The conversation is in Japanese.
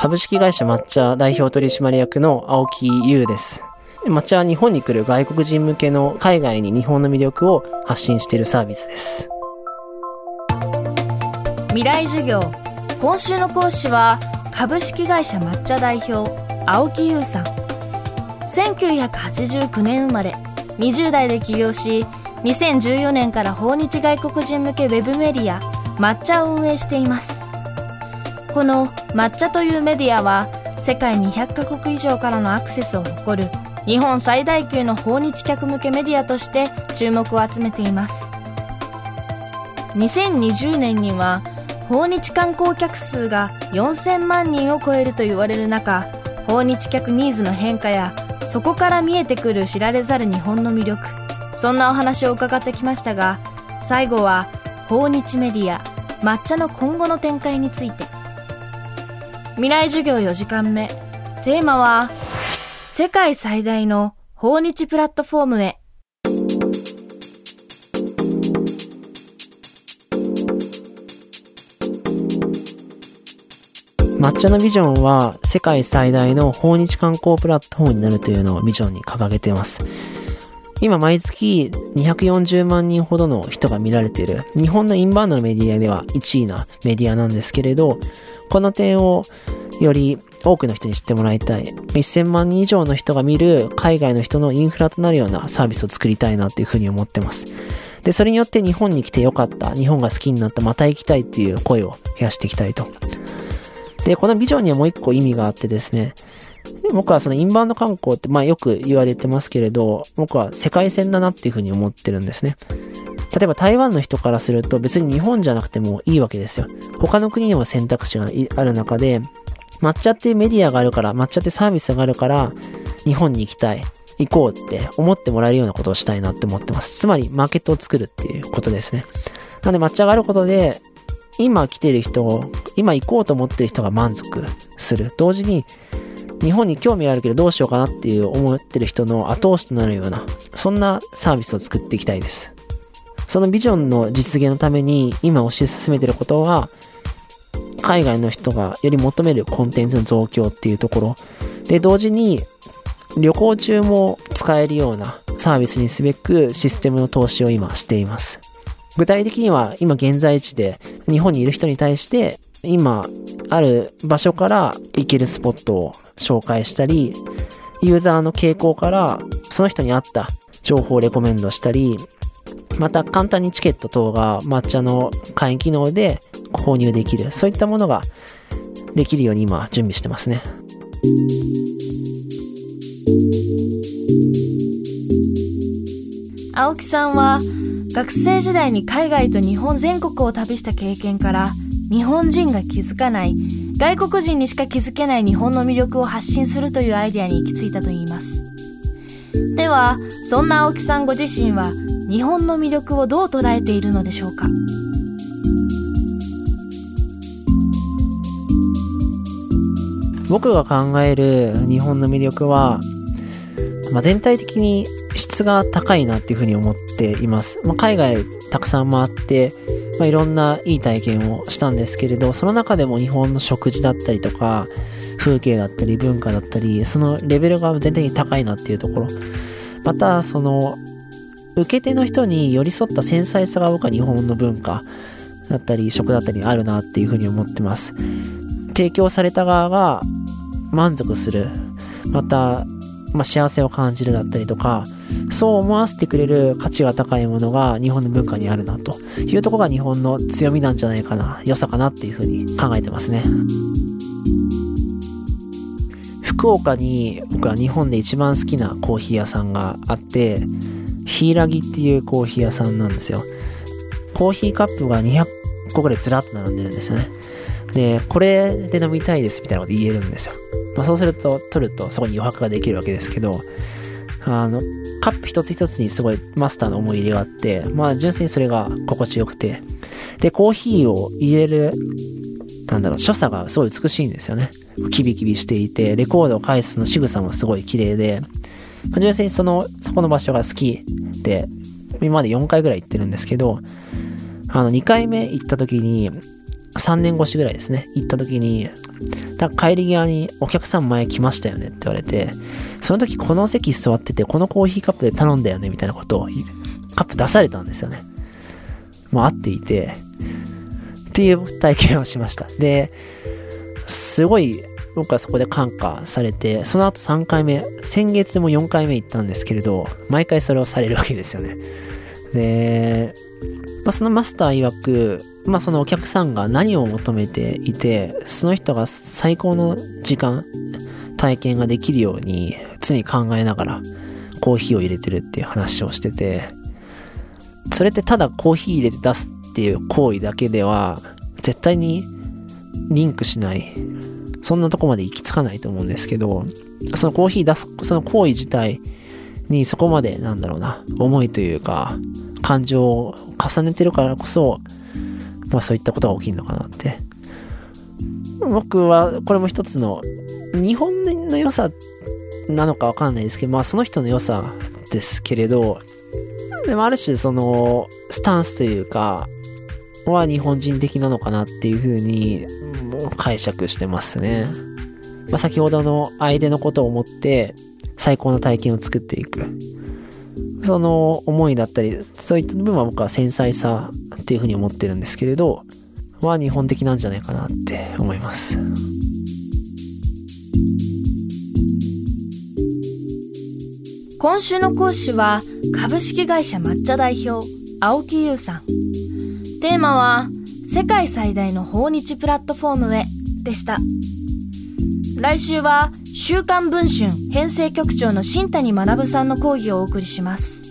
株式会社抹茶代表取締役の青木優です。抹茶は日本に来る外国人向けの海外に日本の魅力を発信しているサービスです。未来授業今週の講師は株式会社抹茶代表青木優さん1989年生まれ20代で起業し2014年から訪日外国人向けウェブメディア抹茶を運営していますこの抹茶というメディアは世界200カ国以上からのアクセスを誇る日本最大級の訪日客向けメディアとして注目を集めています。2020年には訪日観光客数が4000万人を超えると言われる中訪日客ニーズの変化やそこから見えてくる知られざる日本の魅力そんなお話を伺ってきましたが最後は訪日メディア抹茶の今後の展開について。未来授業4時間目。テーマは、世界最大の訪日プラットフォームへ。抹茶のビジョンは世界最大の訪日観光プラットフォームになるというのをビジョンに掲げています。今毎月240万人ほどの人が見られている日本のインバウンドのメディアでは1位なメディアなんですけれど、この点をより多くの人に知ってもらいたい。1000万人以上の人が見る海外の人のインフラとなるようなサービスを作りたいなっていうふうに思ってます。で、それによって日本に来てよかった、日本が好きになった、また行きたいっていう声を増やしていきたいと。で、このビジョンにはもう一個意味があってですね、僕はそのインバウンド観光って、まあよく言われてますけれど、僕は世界線だなっていうふうに思ってるんですね。例えば台湾の人からすると別に日本じゃなくてもいいわけですよ。他の国にも選択肢がある中で、抹茶っていうメディアがあるから、抹茶ってサービスがあるから、日本に行きたい、行こうって思ってもらえるようなことをしたいなって思ってます。つまり、マーケットを作るっていうことですね。なので、抹茶があることで、今来てる人を、今行こうと思ってる人が満足する。同時に、日本に興味あるけどどうしようかなっていう思ってる人の後押しとなるような、そんなサービスを作っていきたいです。そのビジョンの実現のために今推し進めてることは、海外の人がより求めるコンテンツの増強っていうところ。で、同時に旅行中も使えるようなサービスにすべくシステムの投資を今しています。具体的には今現在地で日本にいる人に対して今ある場所から行けるスポットを紹介したり、ユーザーの傾向からその人に合った情報をレコメンドしたり、また簡単にチケット等が抹茶の会員機能で購入できる。そういったものができるように今準備してますね。青木さんは学生時代に海外と日本全国を旅した経験から日本人が気づかない外国人にしか気づけない日本の魅力を発信するというアイデアに行き着いたといいます。ではそんな青木さんご自身は日本の魅力をどう捉えているのでしょうか？僕が考える日本の魅力は、まあ、全体的に質が高いなっていうふうに思っています。まあ、海外たくさん回って、まあ、いろんないい体験をしたんですけれど、その中でも日本の食事だったりとか、風景だったり文化だったり、そのレベルが全体に高いなっていうところ。また、その、受け手の人に寄り添った繊細さが僕は日本の文化だったり食だったりあるなっていうふうに思ってます。提供された側が満足する。また、まあ、幸せを感じるだったりとか、そう思わせてくれる価値が高いものが日本の文化にあるなというところが日本の強みなんじゃないかな、良さかなっていうふうに考えてますね。福岡に僕は日本で一番好きなコーヒー屋さんがあって、ヒイラギっていうコーヒー屋さんなんですよ。コーヒーカップが200個ぐらいずらっと並んでるんですよね。で、これで飲みたいですみたいなこと言えるんですよ。まあ、そうすると、取るとそこに余白ができるわけですけど、あの、カップ一つ一つにすごいマスターの思い入れがあって、まあ純粋にそれが心地よくて、で、コーヒーを入れる、なんだろう、所作がすごい美しいんですよね。キビキビしていて、レコードを返すの仕草もすごい綺麗で、まあ、純粋にその、そこの場所が好きで、今まで4回ぐらい行ってるんですけど、あの、2回目行った時に、3年越しぐらいですね、行った時に、帰り際にお客さん前来ましたよねって言われて、その時この席座ってて、このコーヒーカップで頼んだよねみたいなことを、カップ出されたんですよね。もう会っていて、っていう体験をしました。で、すごい僕はそこで感化されて、その後3回目、先月も4回目行ったんですけれど、毎回それをされるわけですよね。で、まあ、そのマスター曰く、まあ、そのお客さんが何を求めていて、その人が最高の時間、体験ができるように常に考えながらコーヒーを入れてるっていう話をしてて、それってただコーヒー入れて出すっていう行為だけでは絶対にリンクしない。そんなとこまで行き着かないと思うんですけど、そのコーヒー出す、その行為自体にそこまでなんだろうな、思いというか、感情を重ねてるからこそ、まあそういったことが起きるのかなって。僕はこれも一つの日本の良さなのかわかんないですけど、まあその人の良さですけれど、でもある種そのスタンスというか、は日本人的なのかなっていう風に解釈してますね。まあ、先ほどの相手のことを思って最高の体験を作っていく。その思いだったり、そういった部分は僕は繊細さっていうふうに思ってるんですけれど、は日本的なんじゃないかなって思います。今週の講師は株式会社抹茶代表青木優さん。テーマは世界最大の訪日プラットフォームへでした。来週は週刊文春編成局長の新谷学さんの講義をお送りします。